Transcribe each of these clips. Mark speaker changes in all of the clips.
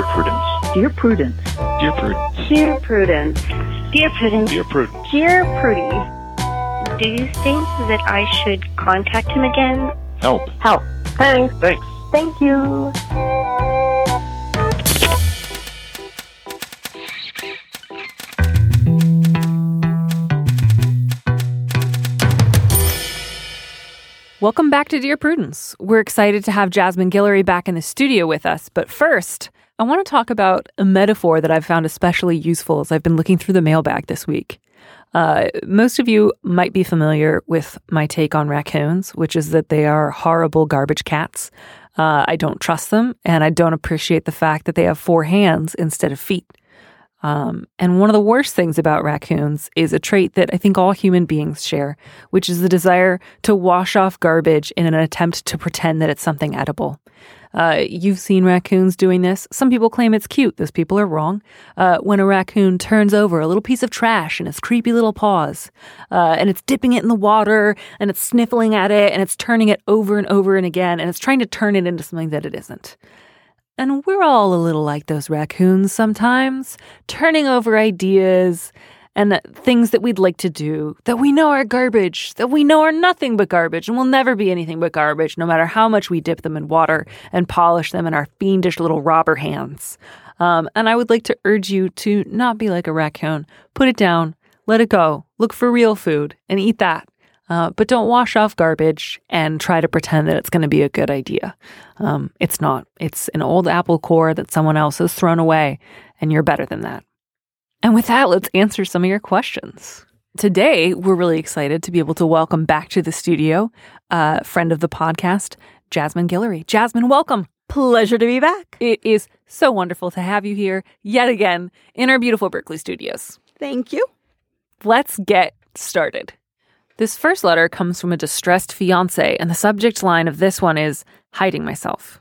Speaker 1: Dear Prudence.
Speaker 2: Dear Prudence.
Speaker 1: Dear Prudence.
Speaker 3: Dear Prudence. Dear Prudence.
Speaker 1: Dear Prudence.
Speaker 3: Dear Prudie. Do you think that I should contact him again?
Speaker 1: Help.
Speaker 3: Help. Thanks.
Speaker 1: Thanks.
Speaker 3: Thank you.
Speaker 4: Welcome back to Dear Prudence. We're excited to have Jasmine Guillory back in the studio with us. But first, I want to talk about a metaphor that I've found especially useful as I've been looking through the mailbag this week. Uh, most of you might be familiar with my take on raccoons, which is that they are horrible garbage cats. Uh, I don't trust them, and I don't appreciate the fact that they have four hands instead of feet. Um, and one of the worst things about raccoons is a trait that I think all human beings share, which is the desire to wash off garbage in an attempt to pretend that it's something edible. Uh, you've seen raccoons doing this. Some people claim it's cute. Those people are wrong. Uh, when a raccoon turns over a little piece of trash in its creepy little paws, uh, and it's dipping it in the water, and it's sniffling at it, and it's turning it over and over and again, and it's trying to turn it into something that it isn't. And we're all a little like those raccoons sometimes, turning over ideas and things that we'd like to do that we know are garbage, that we know are nothing but garbage and will never be anything but garbage, no matter how much we dip them in water and polish them in our fiendish little robber hands. Um, and I would like to urge you to not be like a raccoon. Put it down, let it go, look for real food, and eat that. Uh, but don't wash off garbage and try to pretend that it's going to be a good idea. Um, it's not. It's an old apple core that someone else has thrown away, and you're better than that. And with that, let's answer some of your questions. Today, we're really excited to be able to welcome back to the studio a uh, friend of the podcast, Jasmine Guillory. Jasmine, welcome.
Speaker 5: Pleasure to be back.
Speaker 4: It is so wonderful to have you here yet again in our beautiful Berkeley studios.
Speaker 5: Thank you.
Speaker 4: Let's get started. This first letter comes from a distressed fiance, and the subject line of this one is hiding myself.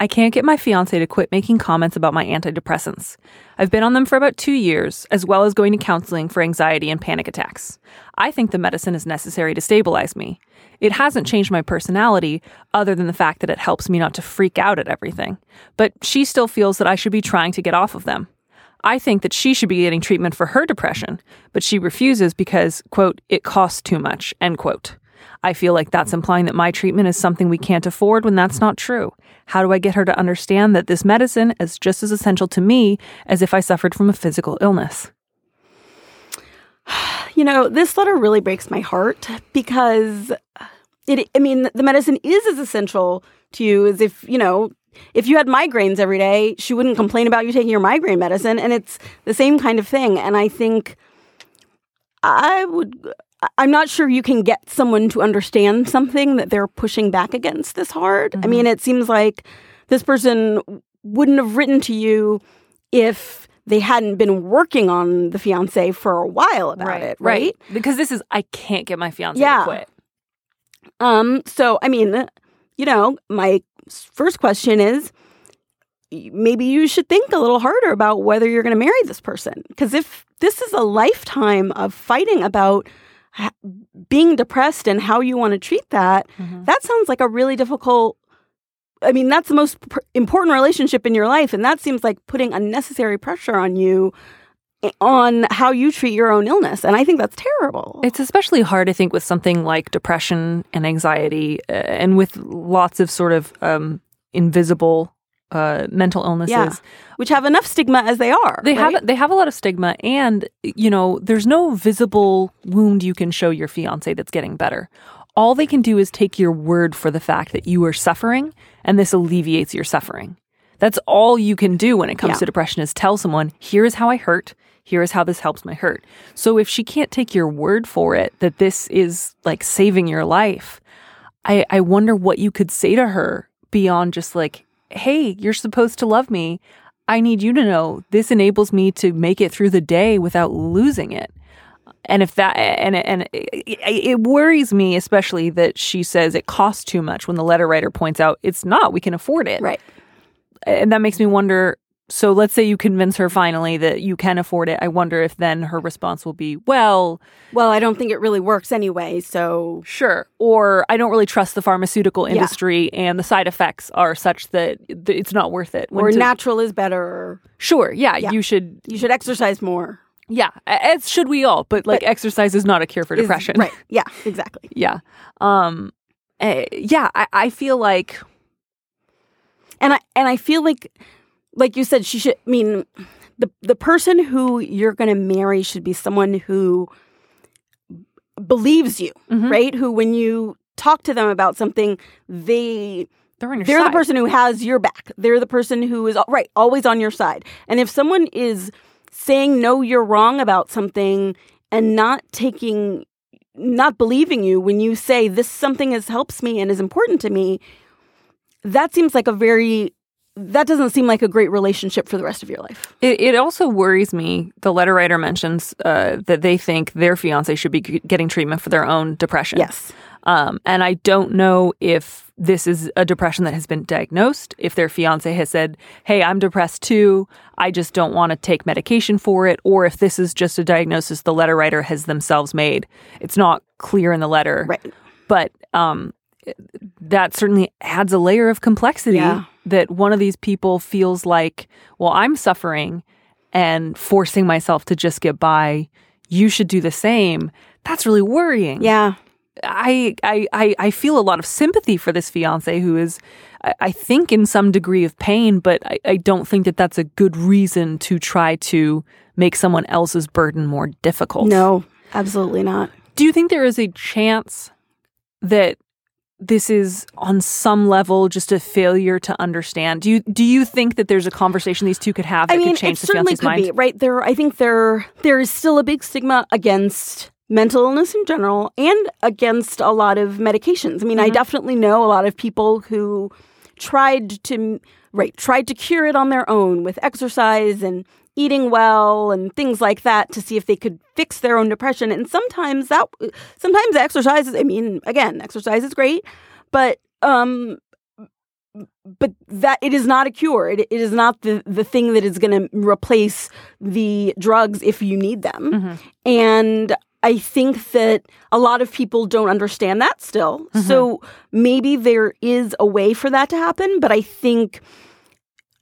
Speaker 4: I can't get my fiance to quit making comments about my antidepressants. I've been on them for about two years, as well as going to counseling for anxiety and panic attacks. I think the medicine is necessary to stabilize me. It hasn't changed my personality, other than the fact that it helps me not to freak out at everything. But she still feels that I should be trying to get off of them. I think that she should be getting treatment for her depression, but she refuses because, quote, it costs too much, end quote. I feel like that's implying that my treatment is something we can't afford when that's not true. How do I get her to understand that this medicine is just as essential to me as if I suffered from a physical illness?
Speaker 5: You know, this letter really breaks my heart because uh, it, I mean, the medicine is as essential to you as if, you know, if you had migraines every day, she wouldn't complain about you taking your migraine medicine. And it's the same kind of thing. And I think I would, I'm not sure you can get someone to understand something that they're pushing back against this hard. Mm-hmm. I mean, it seems like this person wouldn't have written to you if they hadn't been working on the fiance for a while about
Speaker 4: right,
Speaker 5: it, right? right?
Speaker 4: Because this is I can't get my fiance yeah. to quit.
Speaker 5: Um so I mean, you know, my first question is maybe you should think a little harder about whether you're going to marry this person. Because if this is a lifetime of fighting about being depressed and how you want to treat that, mm-hmm. that sounds like a really difficult. I mean, that's the most pr- important relationship in your life. And that seems like putting unnecessary pressure on you eh, on how you treat your own illness. And I think that's terrible.
Speaker 4: It's especially hard, I think, with something like depression and anxiety uh, and with lots of sort of um, invisible uh, mental illnesses, yeah.
Speaker 5: which have enough stigma as they are.
Speaker 4: They
Speaker 5: right?
Speaker 4: have they have a lot of stigma, and you know, there's no visible wound you can show your fiance that's getting better. All they can do is take your word for the fact that you are suffering, and this alleviates your suffering. That's all you can do when it comes yeah. to depression is tell someone, here is how I hurt. Here is how this helps my hurt. So if she can't take your word for it that this is like saving your life, I, I wonder what you could say to her beyond just like, hey, you're supposed to love me. I need you to know this enables me to make it through the day without losing it. And if that and and it, it, worries me especially that she says it costs too much when the letter writer points out it's not. We can afford it.
Speaker 5: Right.
Speaker 4: And that makes me wonder so let's say you convince her finally that you can afford it. I wonder if then her response will be, well,
Speaker 5: Well, I don't think it really works anyway. So
Speaker 4: sure. Or I don't really trust the pharmaceutical industry and the side effects are such that it's not worth it. When
Speaker 5: or
Speaker 4: to-
Speaker 5: natural is better.
Speaker 4: Sure. Yeah,
Speaker 5: Yeah.
Speaker 4: You should.
Speaker 5: you should exercise more.
Speaker 4: Yeah. As should we all. But like exercise is not a cure for
Speaker 5: Is-
Speaker 4: depression.
Speaker 5: right? Yeah. Exactly.
Speaker 4: Yeah. Um, eh, yeah. I, I feel like,
Speaker 5: and I and I feel like like you said she should I mean the the person who you're going to marry should be someone who believes you,
Speaker 4: Mhm.
Speaker 5: right? Who when you talk to them about something, they
Speaker 4: they're on your
Speaker 5: they're the person who has your back. They're the person who is right, always on your side. And if someone is saying no you're wrong about something and not taking not believing you when you say this something is helps me and is important to me, that seems like a very that doesn't seem like a great relationship for the rest of your life.
Speaker 4: It, it also worries me. The letter writer mentions uh, that they think their fiance should be getting treatment for their own depression.
Speaker 5: Yes.
Speaker 4: Um, and I don't know if this is a depression that has been diagnosed, if their fiance has said, Hey, I'm depressed too. I just don't want to take medication for it, or if this is just a diagnosis the letter writer has themselves made. It's not clear in the letter.
Speaker 5: Right.
Speaker 4: But um, that certainly adds a layer of complexity
Speaker 5: Yeah.
Speaker 4: That one of these people feels like, well, I'm suffering and forcing myself to just get by. You should do the same. That's really worrying.
Speaker 5: Yeah.
Speaker 4: I, I, I, I feel a lot of sympathy for this fiance who is, I, I think, in some degree of pain, but I, I don't think that that's a good reason to try to make someone else's burden more difficult.
Speaker 5: No, absolutely not.
Speaker 4: Do you think there is a chance that this is on some level just a failure to understand? Do you do you think that there's a conversation these two could have that
Speaker 5: I mean,
Speaker 4: could change
Speaker 5: it
Speaker 4: the
Speaker 5: certainly
Speaker 4: fiance's
Speaker 5: could
Speaker 4: mind?
Speaker 5: be right there. I think there there is still a big stigma against mental illness in general and against a lot of medications. I mean,
Speaker 4: Mm-hmm.
Speaker 5: I definitely know a lot of people who tried to right tried to cure it on their own with exercise and eating well and things like that to see if they could fix their own depression and sometimes that sometimes exercise is, i mean again exercise is great but um but that it is not a cure. It, it is not the, the thing that is going to replace the drugs if you need them.
Speaker 4: Mhm.
Speaker 5: And I think that a lot of people don't understand that still. So maybe there is a way for that to happen, but I think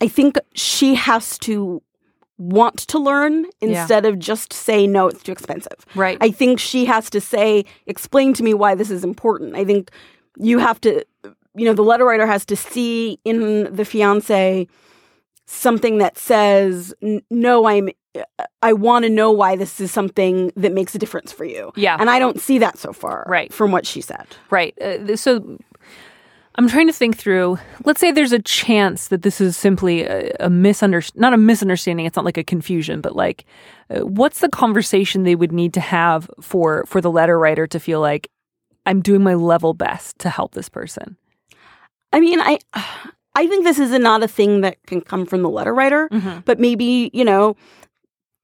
Speaker 5: I think she has to want to learn instead of just say no it's too expensive.
Speaker 4: Right.
Speaker 5: I think she has to say, explain to me why this is important. I think you have to, you know, the letter writer has to see in the fiance something that says, no, I'm, I want to know why this is something that makes a difference for you.
Speaker 4: Yeah.
Speaker 5: And I don't see that so far.
Speaker 4: Right.
Speaker 5: From what she said.
Speaker 4: Right. Uh, so I'm trying to think through. Let's say there's a chance that this is simply a, a misunderstanding, not a misunderstanding. It's not like a confusion, but like, uh, what's the conversation they would need to have for for the letter writer to feel like I'm doing my level best to help this person?
Speaker 5: I mean, I, I think this is not a thing that can come from the letter writer. but maybe you know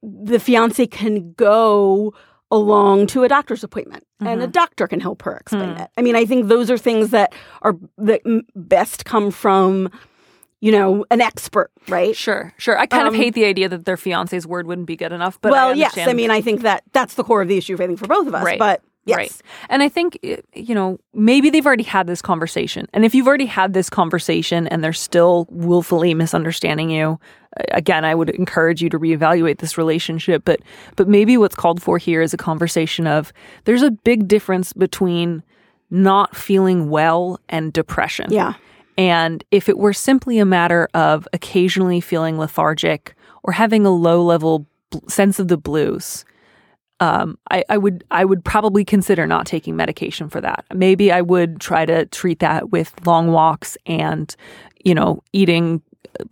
Speaker 5: the fiance can go along to a doctor's appointment and a doctor can help her explain
Speaker 4: Hmm.
Speaker 5: it i mean i think those are things that are that best come from you know an expert right
Speaker 4: Sure, sure. I kind of
Speaker 5: Um,
Speaker 4: hate the idea that their fiance's word wouldn't be good enough, but I
Speaker 5: well yes i mean i think that that's the core of the issue i think for both of us
Speaker 4: Right.
Speaker 5: but yes
Speaker 4: Right. And I think, uh, you know, maybe they've already had this conversation. And if you've already had this conversation and they're still willfully misunderstanding you, uh, again, I would encourage you to reevaluate this relationship. But, but maybe what's called for here is a conversation of there's a big difference between not feeling well and depression.
Speaker 5: yeah
Speaker 4: And if it were simply a matter of occasionally feeling lethargic or having a low level bl- sense of the blues, um, I, I would I would probably consider not taking medication for that. Maybe I would try to treat that with long walks and, you know, eating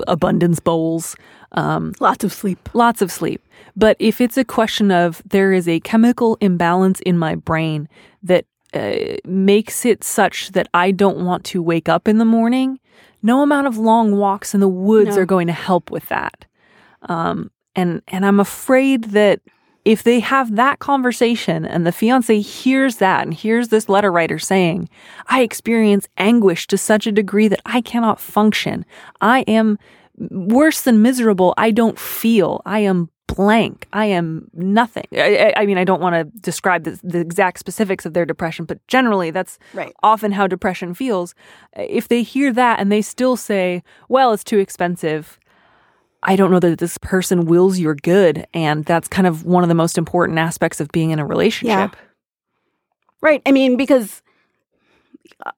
Speaker 4: abundance bowls, um,
Speaker 5: lots of sleep
Speaker 4: lots of sleep. But if it's a question of there is a chemical imbalance in my brain that uh, makes it such that I don't want to wake up in the morning, no amount of long walks in the woods
Speaker 5: No.
Speaker 4: are going to help with that. Um, and and I'm afraid that if they have that conversation and the fiance hears that and hears this letter writer saying, I experience anguish to such a degree that I cannot function. I am worse than miserable, I don't feel. I am blank. I am nothing. I, I mean, I don't want to describe the, the, exact specifics of their depression, but generally, that's
Speaker 5: right.
Speaker 4: often how depression feels. If they hear that and they still say, well, it's too expensive, I don't know that this person wills your good. And that's kind of one of the most important aspects of being in a relationship.
Speaker 5: Yeah. Right. I mean, because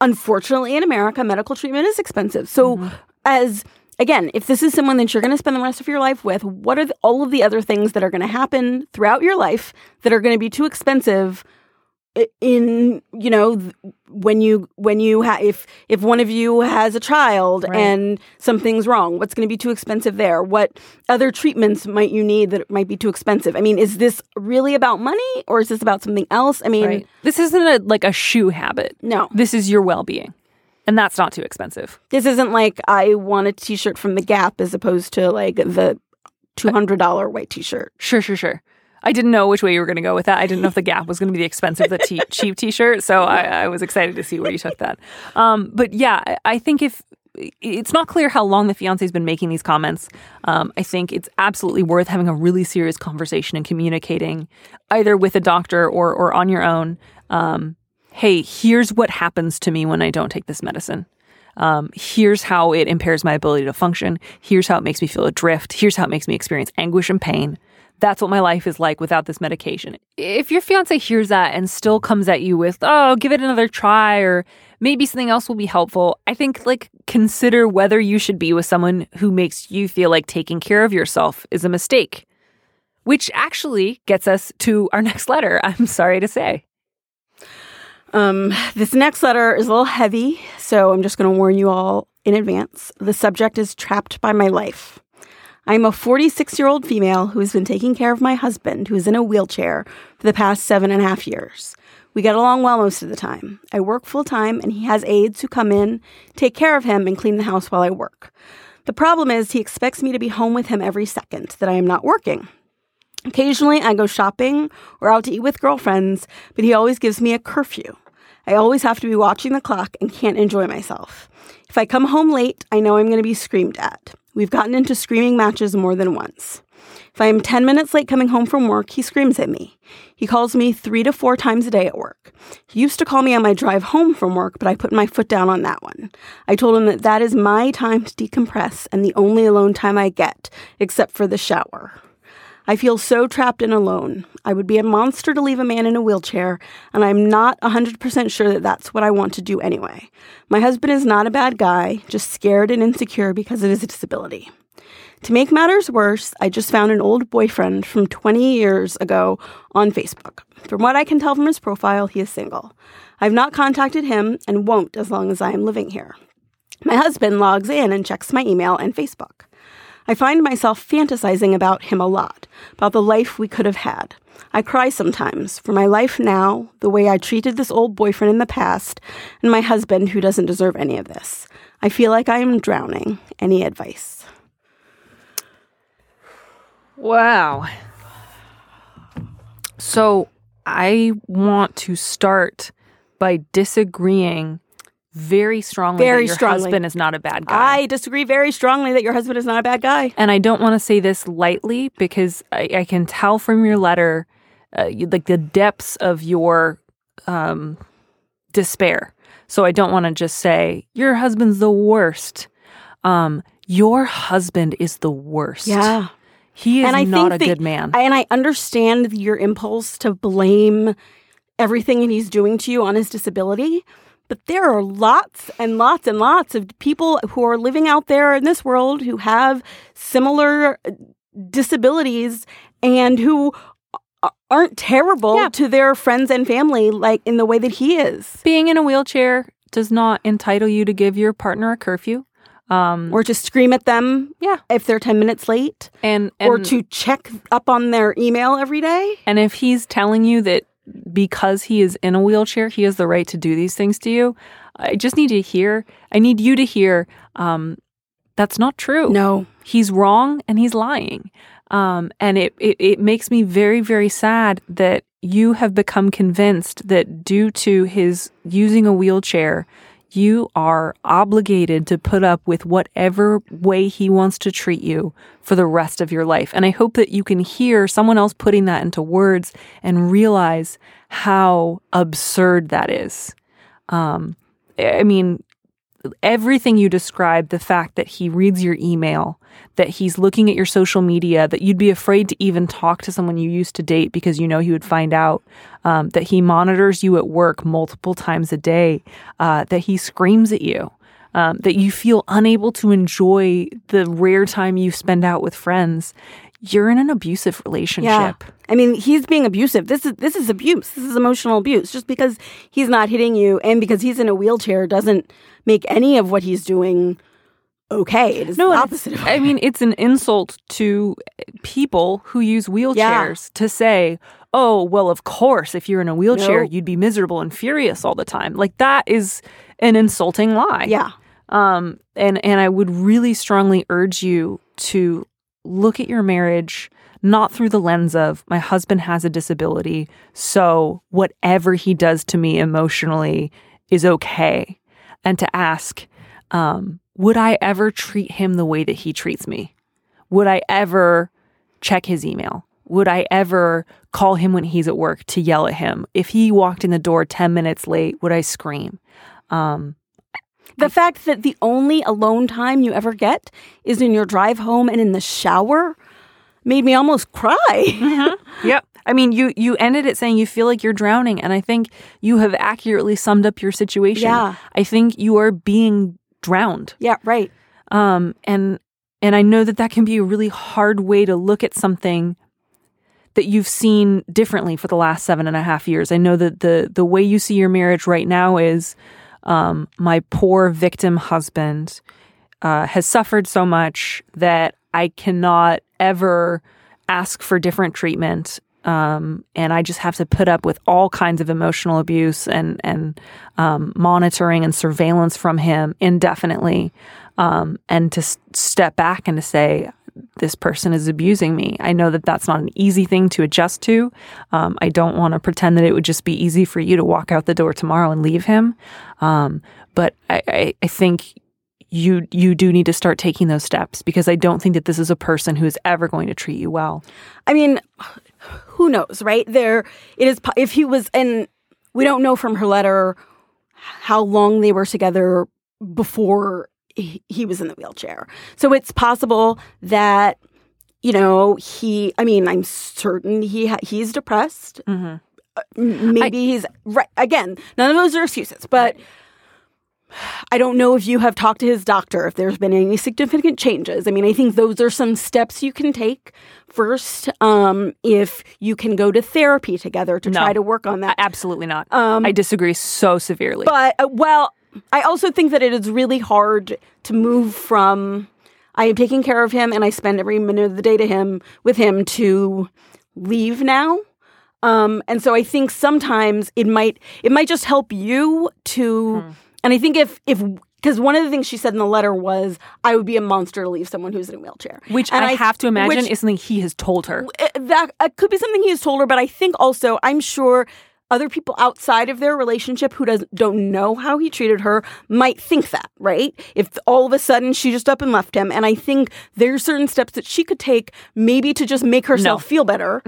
Speaker 5: unfortunately in America, medical treatment is expensive. So, mm-hmm. as again, if this is someone that you're going to spend the rest of your life with, what are the, all of the other things that are going to happen throughout your life that are going to be too expensive in you know when you when you ha- if if one of you has a child right. and something's wrong what's going to be too expensive there? What other treatments might you need that might be too expensive? I mean is this really about money or is this about something else? I mean right.
Speaker 4: this isn't a, like a shoe habit.
Speaker 5: No.
Speaker 4: This is your well-being and that's not too expensive.
Speaker 5: This isn't like i want a t-shirt from the gap as opposed to like the $200 white t-shirt.
Speaker 4: Sure sure sure I didn't know which way you were going to go with that. I didn't know if the Gap was going to be the expensive, the t- cheap T-shirt. So I, I, was excited to see where you took that. Um, but yeah, I think if it's not clear how long the fiance's been making these comments, um, I think it's absolutely worth having a really serious conversation and communicating, either with a doctor or or on your own. Um, hey, here's what happens to me when I don't take this medicine. Um, here's how it impairs my ability to function. Here's how it makes me feel adrift. Here's how it makes me experience anguish and pain that's what my life is like without this medication. If your fiance hears that and still comes at you with, oh, give it another try, or maybe something else will be helpful, I think like consider whether you should be with someone who makes you feel like taking care of yourself is a mistake. Which actually gets us to our next letter, I'm sorry to say.
Speaker 5: Um, this next letter is a little heavy, so I'm just going to warn you all in advance. The subject is trapped by my life. I'm a 46 year old female who has been taking care of my husband, who is in a wheelchair, for the past seven and a half years. We get along well most of the time. I work full time, and he has aides who come in, take care of him, and clean the house while I work. The problem is, he expects me to be home with him every second that I am not working. Occasionally, I go shopping or out to eat with girlfriends, but he always gives me a curfew. I always have to be watching the clock and can't enjoy myself. If I come home late, I know I'm going to be screamed at. We've gotten into screaming matches more than once. If I am 10 minutes late coming home from work, he screams at me. He calls me three to four times a day at work. He used to call me on my drive home from work, but I put my foot down on that one. I told him that that is my time to decompress and the only alone time I get, except for the shower. I feel so trapped and alone. I would be a monster to leave a man in a wheelchair, and I'm not 100% sure that that's what I want to do anyway. My husband is not a bad guy, just scared and insecure because of his disability. To make matters worse, I just found an old boyfriend from 20 years ago on Facebook. From what I can tell from his profile, he is single. I've not contacted him and won't as long as I am living here. My husband logs in and checks my email and Facebook. I find myself fantasizing about him a lot, about the life we could have had. I cry sometimes for my life now, the way I treated this old boyfriend in the past, and my husband who doesn't deserve any of this. I feel like I am drowning. Any advice?
Speaker 4: Wow. So I want to start by disagreeing very strongly very that your strongly. husband is not a bad guy.
Speaker 5: I disagree very strongly that your husband is not a bad guy.
Speaker 4: And I don't want to say this lightly because I, I can tell from your letter, uh, you, like the depths of your um, despair. So I don't want to just say your husband's the worst. Um, your husband is the worst.
Speaker 5: Yeah.
Speaker 4: He is and I not a good man.
Speaker 5: And I understand your impulse to blame everything he's doing to you on his disability. But there are lots and lots and lots of people who are living out there in this world who have similar uh, disabilities and who aren't terrible yeah. to their friends and family like in the way that he is.
Speaker 4: Being in a wheelchair does not entitle you to give your partner a curfew.
Speaker 5: Um, or to scream at them
Speaker 4: yeah.
Speaker 5: if they're 10 minutes late
Speaker 4: and, and
Speaker 5: or to check up on their email every day
Speaker 4: and if he's telling you that because he is in a wheelchair, he has the right to do these things to you. I just need to hear, I need you to hear, um, that's not true.
Speaker 5: No.
Speaker 4: He's wrong and he's lying. Um, and it, it, it makes me very, very sad that you have become convinced that due to his using a wheelchair, you are obligated to put up with whatever way he wants to treat you for the rest of your life. And I hope that you can hear someone else putting that into words and realize how absurd that is. Um, I mean, everything you described the fact that he reads your email, that he's looking at your social media, that you'd be afraid to even talk to someone you used to date because you know he would find out, um, that he monitors you at work multiple times a day, uh, that he screams at you. Um, that you feel unable to enjoy the rare time you spend out with friends, you're in an abusive relationship.
Speaker 5: Yeah. I mean, he's being abusive. This is this is abuse. This is emotional abuse. Just because he's not hitting you and because he's in a wheelchair doesn't make any of what he's doing okay. It is
Speaker 4: No,
Speaker 5: the opposite. of
Speaker 4: I mean, it's an insult to people who use wheelchairs to say, "Oh, well, of course, if you're in a wheelchair,
Speaker 5: No.
Speaker 4: you'd be miserable and furious all the time." Like that is an insulting lie.
Speaker 5: yeah.
Speaker 4: Um, and and I would really strongly urge you to look at your marriage not through the lens of my husband has a disability, so whatever he does to me emotionally is okay, and to ask, um, would I ever treat him the way that he treats me? Would I ever check his email? Would I ever call him when he's at work to yell at him? If he walked in the door 10 minutes late, would I scream? Um,
Speaker 5: The fact that the only alone time you ever get is in your drive home and in the shower made me almost cry.
Speaker 4: Yep. I mean, you you ended it saying you feel like you're drowning, and I think you have accurately summed up your situation.
Speaker 5: Yeah.
Speaker 4: I think you are being drowned.
Speaker 5: yeah, right.
Speaker 4: Um, and and I know that that can be a really hard way to look at something that you've seen differently for the last seven and a half years. I know that the the way you see your marriage right now is um, my poor victim husband uh, has suffered so much that I cannot ever ask for different treatment. Um, and I just have to put up with all kinds of emotional abuse and and um, monitoring and surveillance from him indefinitely, um, and to s- step back and to say this person is abusing me. I know that that's not an easy thing to adjust to. Um, I don't want to pretend that it would just be easy for you to walk out the door tomorrow and leave him, um, but I, I, I think you you do need to start taking those steps because I don't think that this is a person who is ever going to treat you well.
Speaker 5: I mean, who knows, right? There, it is. If he was, and we don't know from her letter how long they were together before he, he was in the wheelchair. So it's possible that you know he. I mean, I'm certain he ha- he's depressed.
Speaker 4: Mm-hmm.
Speaker 5: M- Maybe he's right. Again, none of those are excuses, but. I don't know if you have talked to his doctor, if there's been any significant changes. I mean, I think those are some steps you can take first. Um, if you can go to therapy together to
Speaker 4: No.
Speaker 5: try to work on that.
Speaker 4: Absolutely not.
Speaker 5: Um,
Speaker 4: I disagree so severely.
Speaker 5: but, uh, well, I also think that it is really hard to move from I am taking care of him and I spend every minute of the day to him with him to leave now. Um, and so I think sometimes it might it might just help you to and I think if if because one of the things she said in the letter was I would be a monster to leave someone who's in a wheelchair.
Speaker 4: which
Speaker 5: And
Speaker 4: I, have to imagine
Speaker 5: which-
Speaker 4: is something he has told her.
Speaker 5: uh, that uh, could be something he has told her, but I think also I'm sure other people outside of their relationship who doesn't don't know how he treated her might think that, right? If all of a sudden she just up and left him, and I think there's certain steps that she could take, maybe to just make herself feel better.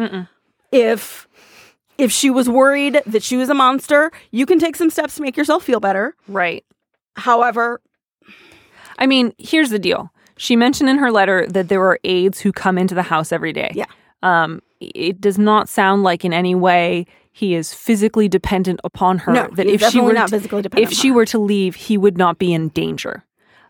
Speaker 5: If if she was worried that she was a monster, you can take some steps to make yourself feel better.
Speaker 4: Right.
Speaker 5: However,
Speaker 4: I mean, here's the deal. She mentioned in her letter that there are aides who come into the house every day.
Speaker 5: Yeah.
Speaker 4: Um, it does not sound like in any way he is physically dependent upon her.
Speaker 5: No,
Speaker 4: that if she were
Speaker 5: not
Speaker 4: to,
Speaker 5: physically dependent
Speaker 4: if she were to leave, he would not be in danger.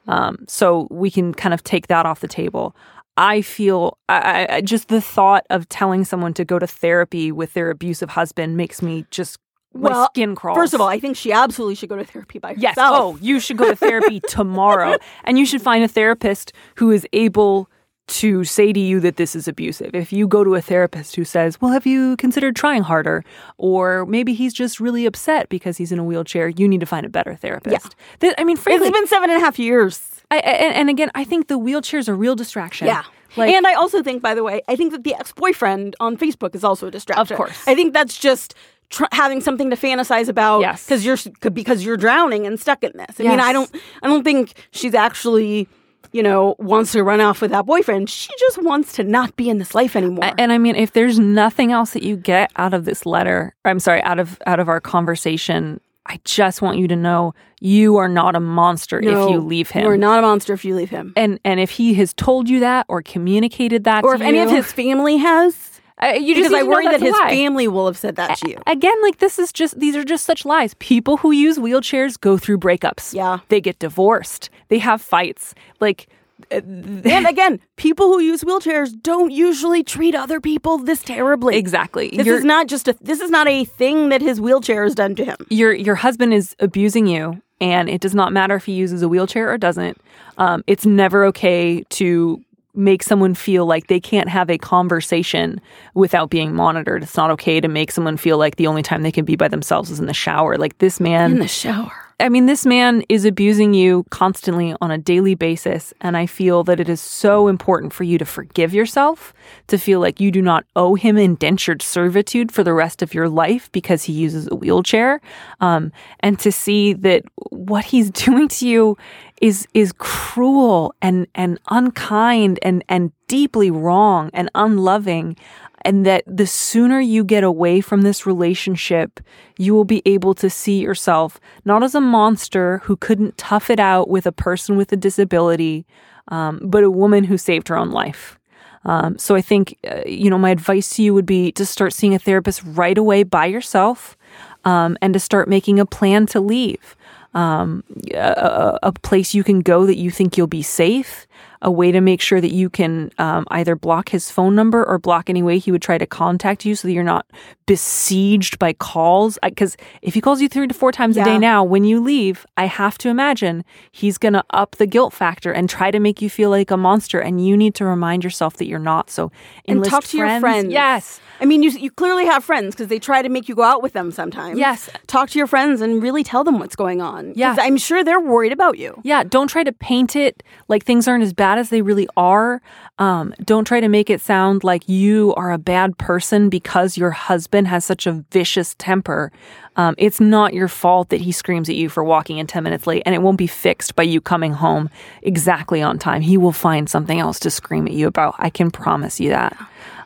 Speaker 4: Um, so we can kind of take that off the table. I feel I, I, just the thought of telling someone to go to therapy with their abusive husband makes me just my
Speaker 5: Well,
Speaker 4: skin crawls.
Speaker 5: first of all, I think she absolutely should go to therapy by herself.
Speaker 4: Yes. Oh, you should go to therapy tomorrow. And you should find a therapist who is able to say to you that this is abusive. If you go to a therapist who says, Well, have you considered trying harder? Or maybe he's just really upset because he's in a wheelchair, you need to find a better therapist. Th- I mean, frankly,
Speaker 5: It's been seven and a half years.
Speaker 4: I, and, and again, I think the wheelchair is a real distraction.
Speaker 5: Yeah.
Speaker 4: Like,
Speaker 5: and I also think, by the way, I think that the ex boyfriend on Facebook is also a distraction.
Speaker 4: Of course.
Speaker 5: I think that's just tr- having something to fantasize about
Speaker 4: Yes.
Speaker 5: because you're because you're drowning and stuck in this. I mean, I don't I don't think she's actually you know wants to run off with that boyfriend. She just wants to not be in this life anymore.
Speaker 4: And I mean, if there's nothing else that you get out of this letter, I'm sorry, out of out of our conversation, I just want you to know you are not a monster
Speaker 5: No,
Speaker 4: if you leave him.
Speaker 5: You are not a monster if you leave him.
Speaker 4: and and if he has told you that or communicated that,
Speaker 5: Or if any of his family has.
Speaker 4: Uh, you
Speaker 5: Because I worry that his
Speaker 4: lie.
Speaker 5: family will have said that to you.
Speaker 4: Again, like this is just these are just such lies. People who use wheelchairs go through breakups.
Speaker 5: Yeah.
Speaker 4: they get divorced. They have fights. Like
Speaker 5: and again, people who use wheelchairs don't usually treat other people this terribly.
Speaker 4: exactly.
Speaker 5: This
Speaker 4: Your-
Speaker 5: is not just a this is not a thing that his wheelchair has done to him.
Speaker 4: your your husband is abusing you and it does not matter if he uses a wheelchair or doesn't um, it's never okay to make someone feel like they can't have a conversation without being monitored it's not okay to make someone feel like the only time they can be by themselves is in the shower like this man
Speaker 5: In the shower.
Speaker 4: I mean, this man is abusing you constantly on a daily basis. And I feel that it is so important for you to forgive yourself, to feel like you do not owe him indentured servitude for the rest of your life because he uses a wheelchair. Um, and to see that what he's doing to you is, is cruel and, and unkind and, and deeply wrong and unloving and that the sooner you get away from this relationship, you will be able to see yourself not as a monster who couldn't tough it out with a person with a disability, um, but a woman who saved her own life. Um, so I think, uh, you know, my advice to you would be to start seeing a therapist right away by yourself um, and to start making a plan to leave. Um, a, a a place you can go that you think you'll be safe, a way to make sure that you can um, either block his phone number or block any way he would try to contact you so that you're not besieged by calls. Because if he calls you three to four times a day now, when you leave, I have to imagine he's going to up the guilt factor and try to make you feel like a monster. And you need to remind yourself that you're not. So
Speaker 5: And talk to your friends.
Speaker 4: Yes.
Speaker 5: I mean, you you clearly have friends because they try to make you go out with them sometimes.
Speaker 4: Yes.
Speaker 5: Talk to your friends and really tell them what's going on.
Speaker 4: Yeah.
Speaker 5: I'm sure they're worried about you.
Speaker 4: Yeah, don't try to paint it like things aren't as bad as they really are. Um, don't try to make it sound like you are a bad person because your husband has such a vicious temper. Um, it's not your fault that he screams at you for walking in 10 minutes late, and it won't be fixed by you coming home exactly on time. He will find something else to scream at you about. I can promise you that.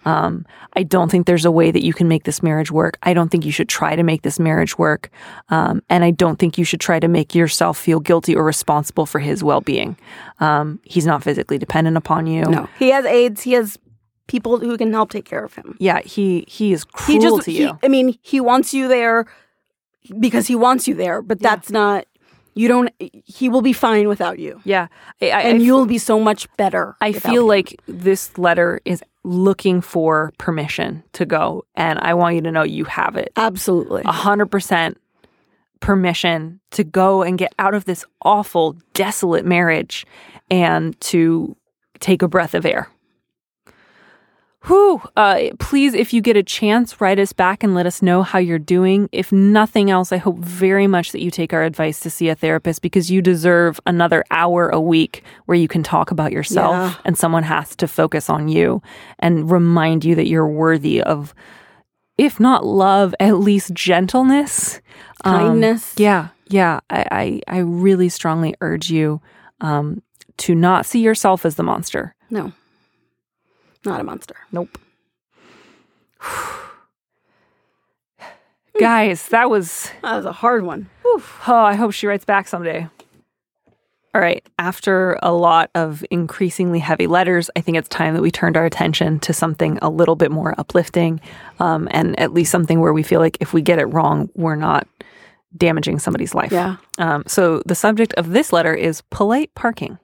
Speaker 4: Um, I don't think there's a way that you can make this marriage work. I don't think you should try to make this marriage work. Um, and I don't think you should try to make yourself feel guilty or responsible for his well being. Um, he's not physically dependent upon you.
Speaker 5: No, he has aides. He has people who can help take care of him.
Speaker 4: Yeah, he he is cruel
Speaker 5: He just,
Speaker 4: to
Speaker 5: he,
Speaker 4: you.
Speaker 5: I mean, he wants you there because he wants you there, but that's not. You don't. He will be fine without you,
Speaker 4: yeah, I, I,
Speaker 5: and
Speaker 4: I
Speaker 5: you'll be so much better.
Speaker 4: I feel
Speaker 5: him.
Speaker 4: like this letter is looking for permission to go, and I want you to know you have it.
Speaker 5: absolutely.
Speaker 4: a hundred percent permission to go and get out of this awful, desolate marriage and to take a breath of air. Whew. Uh, please, if you get a chance, write us back and let us know how you're doing. If nothing else, I hope very much that you take our advice to see a therapist because you deserve another hour a week where you can talk about yourself
Speaker 5: Yeah.
Speaker 4: and someone has to focus on you and remind you that you're worthy of if not love, at least gentleness, Um,
Speaker 5: Kindness.
Speaker 4: yeah, yeah. I, I, I really strongly urge you um, to not see yourself as the monster.
Speaker 5: No, not a monster.
Speaker 4: Nope. Guys, that was.
Speaker 5: That was a hard one.
Speaker 4: Oh, I hope she writes back someday. All right. After a lot of increasingly heavy letters, I think it's time that we turned our attention to something a little bit more uplifting um, and at least something where we feel like if we get it wrong, we're not damaging somebody's life.
Speaker 5: Yeah.
Speaker 4: Um, so the subject of this letter is polite parking.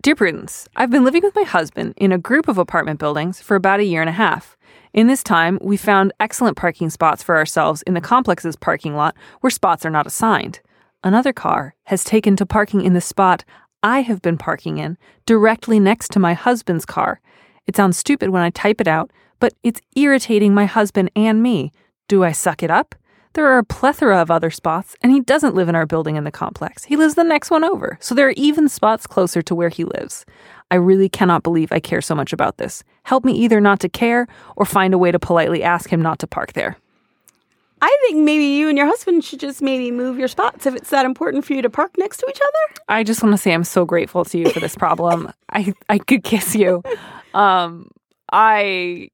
Speaker 4: Dear Prudence, I've been living with my husband in a group of apartment buildings for about a year and a half. In this time, we found excellent parking spots for ourselves in the complex's parking lot where spots are not assigned. Another car has taken to parking in the spot I have been parking in, directly next to my husband's car. It sounds stupid when I type it out, but it's irritating my husband and me. Do I suck it up? There are a plethora of other spots, and he doesn't live in our building in the complex. He lives the next one over, so there are even spots closer to where he lives. I really cannot believe I care so much about this. Help me either not to care or find a way to politely ask him not to park there.
Speaker 5: I think maybe you and your husband should just maybe move your spots if it's that important for you to park next to each other.
Speaker 4: I just want to say I'm so grateful to you for this problem. I I could kiss you. Um, I.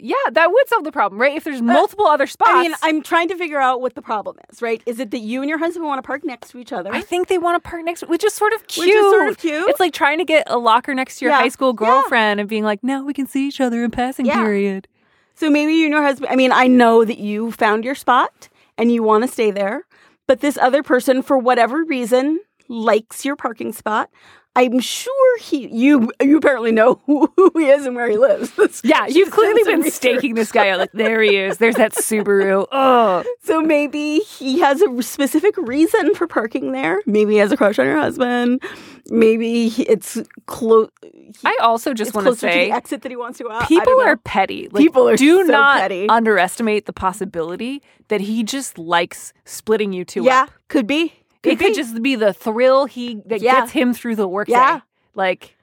Speaker 4: Yeah, that would solve the problem, right? If there's multiple other spots.
Speaker 5: Uh, I mean, I'm trying to figure out what the problem is, right? Is it that you and your husband want to park next to each other?
Speaker 4: I think they want to park next, which is sort of cute.
Speaker 5: Which is sort of cute.
Speaker 4: It's like trying to get a locker next to your
Speaker 5: Yeah.
Speaker 4: high school
Speaker 5: Yeah.
Speaker 4: girlfriend and being like, "Now we can see each other in passing
Speaker 5: Yeah.
Speaker 4: period."
Speaker 5: So maybe you and your husband, I mean, I know that you found your spot and you want to stay there, but this other person, for whatever reason, likes your parking spot. I'm sure he, you, you apparently know who, who he is and where he lives.
Speaker 4: Yeah, you've clearly been
Speaker 5: research.
Speaker 4: staking this guy out. Like, there he is. There's that Subaru. Oh,
Speaker 5: So maybe he has a specific reason for parking there. Maybe he has a crush on your husband. Maybe he, it's close.
Speaker 4: I also just want to say
Speaker 5: the exit that he wants to go out.
Speaker 4: People are petty. Like,
Speaker 5: People are
Speaker 4: do
Speaker 5: so
Speaker 4: not
Speaker 5: petty.
Speaker 4: underestimate the possibility that he just likes splitting you two
Speaker 5: yeah,
Speaker 4: up.
Speaker 5: could be. Could
Speaker 4: it
Speaker 5: be.
Speaker 4: could just be the thrill he that
Speaker 5: Yeah.
Speaker 4: gets him through the workday.
Speaker 5: Yeah.
Speaker 4: Like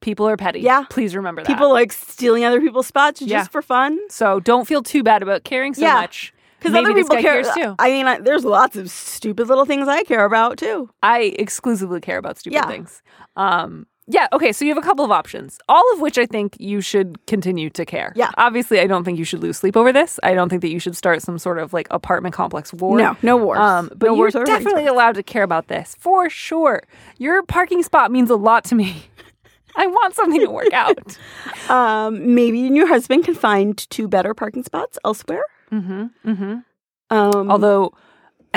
Speaker 4: people are petty.
Speaker 5: Yeah.
Speaker 4: Please remember that.
Speaker 5: people like stealing other people's spots just
Speaker 4: Yeah.
Speaker 5: for fun.
Speaker 4: so don't feel too bad about caring so
Speaker 5: Yeah.
Speaker 4: much.
Speaker 5: Because other people care
Speaker 4: cares too.
Speaker 5: I mean, I, there's lots of stupid little things I care about too.
Speaker 4: I exclusively care about stupid
Speaker 5: Yeah.
Speaker 4: things. Um, yeah, okay, so you have a couple of options, all of which I think you should continue to care.
Speaker 5: Yeah.
Speaker 4: Obviously, I don't think you should lose sleep over this. I don't think that you should start some sort of like apartment complex war.
Speaker 5: No, no wars.
Speaker 4: Um, but
Speaker 5: No
Speaker 4: you're
Speaker 5: wars over parking
Speaker 4: definitely allowed to care about this for sure. Your parking spot means a lot to me. I want something to work out.
Speaker 5: Um, maybe you and your husband can find two better parking spots elsewhere.
Speaker 4: mm-hmm, mm-hmm.
Speaker 5: Um,
Speaker 4: Although,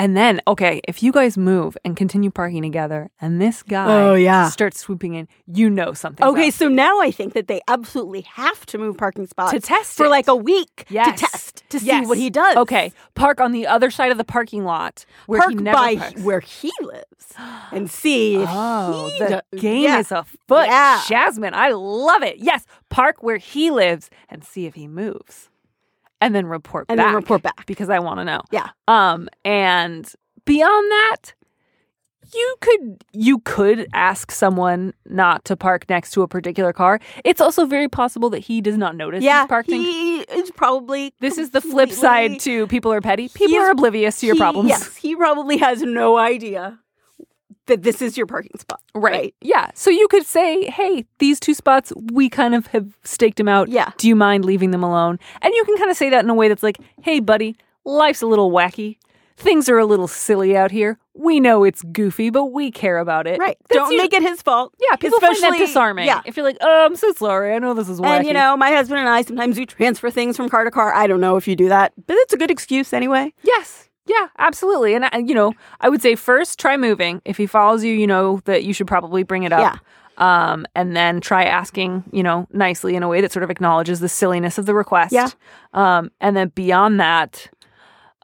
Speaker 4: and then okay, if you guys move and continue parking together, and this guy
Speaker 5: Oh, yeah.
Speaker 4: starts swooping in, you know something.
Speaker 5: okay, so now I think that they absolutely have to move parking spots
Speaker 4: to test
Speaker 5: for
Speaker 4: it.
Speaker 5: like a week
Speaker 4: Yes.
Speaker 5: to test to
Speaker 4: Yes.
Speaker 5: see what he does.
Speaker 4: Okay, park on the other side of the parking lot where
Speaker 5: park
Speaker 4: he never
Speaker 5: by
Speaker 4: parks.
Speaker 5: where he lives and see if
Speaker 4: Oh,
Speaker 5: he
Speaker 4: the
Speaker 5: do-
Speaker 4: game
Speaker 5: yeah.
Speaker 4: is afoot.
Speaker 5: Yeah.
Speaker 4: Jasmine, I love it. Yes, park where he lives and see if he moves. And then report back.
Speaker 5: and
Speaker 4: back.
Speaker 5: then report back.
Speaker 4: because I want to know.
Speaker 5: Yeah.
Speaker 4: Um and beyond that, you could you could ask someone not to park next to a particular car. It's also very possible that he does not notice
Speaker 5: Yeah,
Speaker 4: he's parking.
Speaker 5: he is probably.
Speaker 4: this is the flip side to people are petty. People are oblivious to your
Speaker 5: he-
Speaker 4: problems.
Speaker 5: Yes, he probably has no idea that this is your parking spot.
Speaker 4: Right. Yeah. So you could say, hey, these two spots, we kind of have staked them out.
Speaker 5: Yeah.
Speaker 4: Do you mind leaving them alone? And you can kind of say that in a way that's like, hey, buddy, life's a little wacky. Things are a little silly out here. We know it's goofy, but we care about it.
Speaker 5: Right.
Speaker 4: That's
Speaker 5: Don't make it his fault.
Speaker 4: Yeah, people find that disarming.
Speaker 5: Yeah.
Speaker 4: If you're like, oh, I'm so sorry. I know this is wacky.
Speaker 5: And you know, my husband and I sometimes we transfer things from car to car. I don't know if you do that, but it's a good excuse anyway.
Speaker 4: Yes. Yeah, absolutely. And, I, you know, I would say first try moving. If he follows you, you know that you should probably bring it up.
Speaker 5: Yeah.
Speaker 4: Um, and then try asking, you know, nicely in a way that sort of acknowledges the silliness of the request.
Speaker 5: Yeah.
Speaker 4: Um, and then beyond that,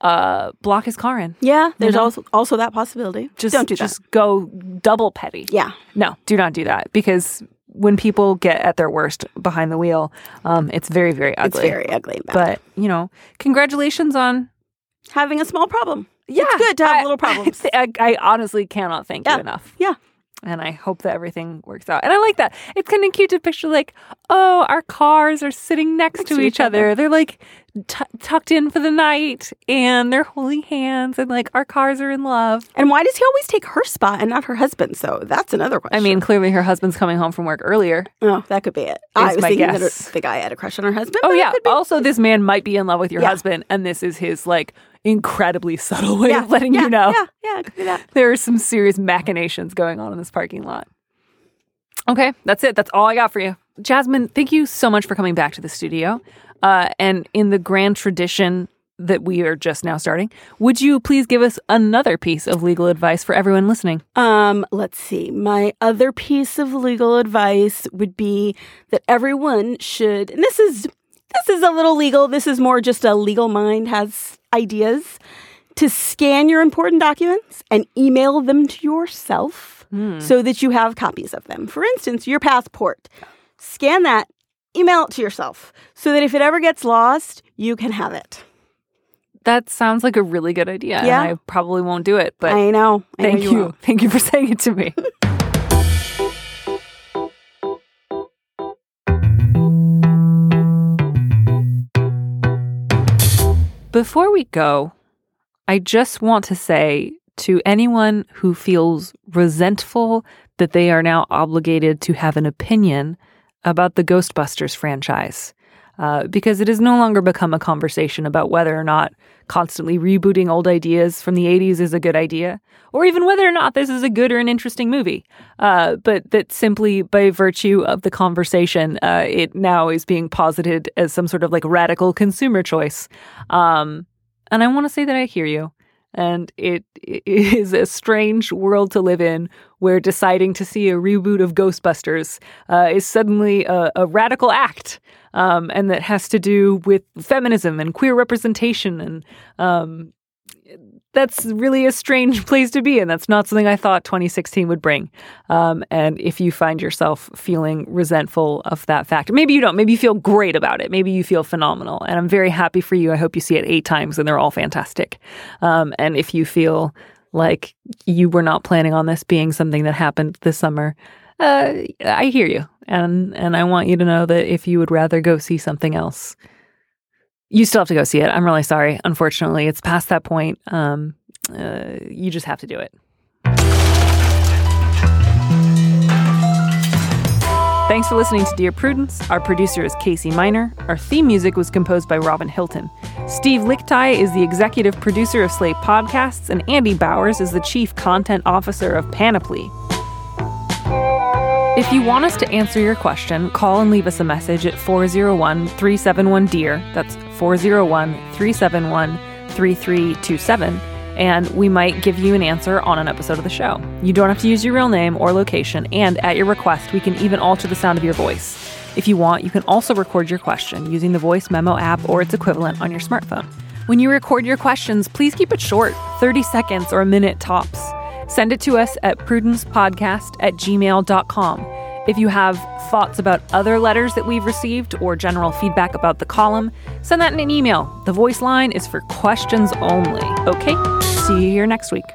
Speaker 4: uh, block his car in.
Speaker 5: Yeah, there's
Speaker 4: know?
Speaker 5: also also that possibility.
Speaker 4: Just
Speaker 5: don't do
Speaker 4: just go double petty.
Speaker 5: Yeah.
Speaker 4: No, do not do that because when people get at their worst behind the wheel, um, it's very, very ugly.
Speaker 5: It's very ugly.
Speaker 4: But you know, congratulations on
Speaker 5: having a small problem.
Speaker 4: Yeah,
Speaker 5: it's good to have
Speaker 4: I-
Speaker 5: little problems.
Speaker 4: I, I honestly cannot thank
Speaker 5: Yeah.
Speaker 4: you enough.
Speaker 5: Yeah.
Speaker 4: And I hope that everything works out. And I like that. It's kind of cute to picture, like, oh, our cars are sitting next, to, each other. They're like t- tucked in for the night and they're holding hands and like our cars are in love.
Speaker 5: And why does he always take her spot and not her husband? So that's another question.
Speaker 4: I mean, clearly her husband's coming home from work earlier.
Speaker 5: oh, that could be it. I was thinking
Speaker 4: guess.
Speaker 5: that the guy had a crush on her husband.
Speaker 4: Oh, yeah. Also, this man might be in love with your
Speaker 5: Yeah.
Speaker 4: husband, and this is his like incredibly subtle way
Speaker 5: yeah,
Speaker 4: of letting
Speaker 5: yeah,
Speaker 4: you know.
Speaker 5: Yeah, yeah, could be that.
Speaker 4: there are some serious machinations going on in this parking lot. Okay, that's it. That's all I got for you. Jasmine, thank you so much for coming back to the studio. Uh, and in the grand tradition that we are just now starting, would you please give us another piece of legal advice for everyone listening?
Speaker 5: Um, let's see. My other piece of legal advice would be that everyone should, and this is this is a little legal. This is more just a legal mind has ideas to scan your important documents and email them to yourself so that you have copies of them. For instance, your passport. Scan that, email it to yourself so that if it ever gets lost, you can have it.
Speaker 4: That sounds like a really good idea.
Speaker 5: Yeah.
Speaker 4: And I probably won't do it, but
Speaker 5: I know. I know
Speaker 4: thank you. Thank you for saying it to me. Before we go, I just want to say to anyone who feels resentful that they are now obligated to have an opinion about the Ghostbusters franchise. Uh, because it has no longer become a conversation about whether or not constantly rebooting old ideas from the 80s is a good idea, or even whether or not this is a good or an interesting movie. Uh, but that simply by virtue of the conversation, uh, it now is being posited as some sort of like radical consumer choice. Um, and I want to say that I hear you. And it is a strange world to live in where deciding to see a reboot of Ghostbusters uh, is suddenly a, a radical act. Um, and that has to do with feminism and queer representation. And um, that's really a strange place to be. And that's not something I thought 2016 would bring. Um, and if you find yourself feeling resentful of that fact, maybe you don't, maybe you feel great about it. Maybe you feel phenomenal. And I'm very happy for you. I hope you see it eight times and they're all fantastic. Um, and if you feel like you were not planning on this being something that happened this summer, uh, I hear you. And, and I want you to know that if you would rather go see something else, you still have to go see it. I'm really sorry. Unfortunately, it's past that point. Um, uh, you just have to do it. Thanks for listening to Dear Prudence. Our producer is Casey Miner. Our theme music was composed by Robin Hilton. Steve Lickteig is the executive producer of Slate Podcasts, and Andy Bowers is the chief content officer of Panoply. If you want us to answer your question, call and leave us a message at 401 371 DEAR. That's 401 371 3327. And we might give you an answer on an episode of the show. You don't have to use your real name or location, and at your request, we can even alter the sound of your voice. If you want, you can also record your question using the voice memo app or its equivalent on your smartphone. When you record your questions, please keep it short 30 seconds or a minute tops. Send it to us at prudencepodcast at gmail.com. If you have thoughts about other letters that we've received or general feedback about the column, send that in an email. The voice line is for questions only. Okay? See you here next week.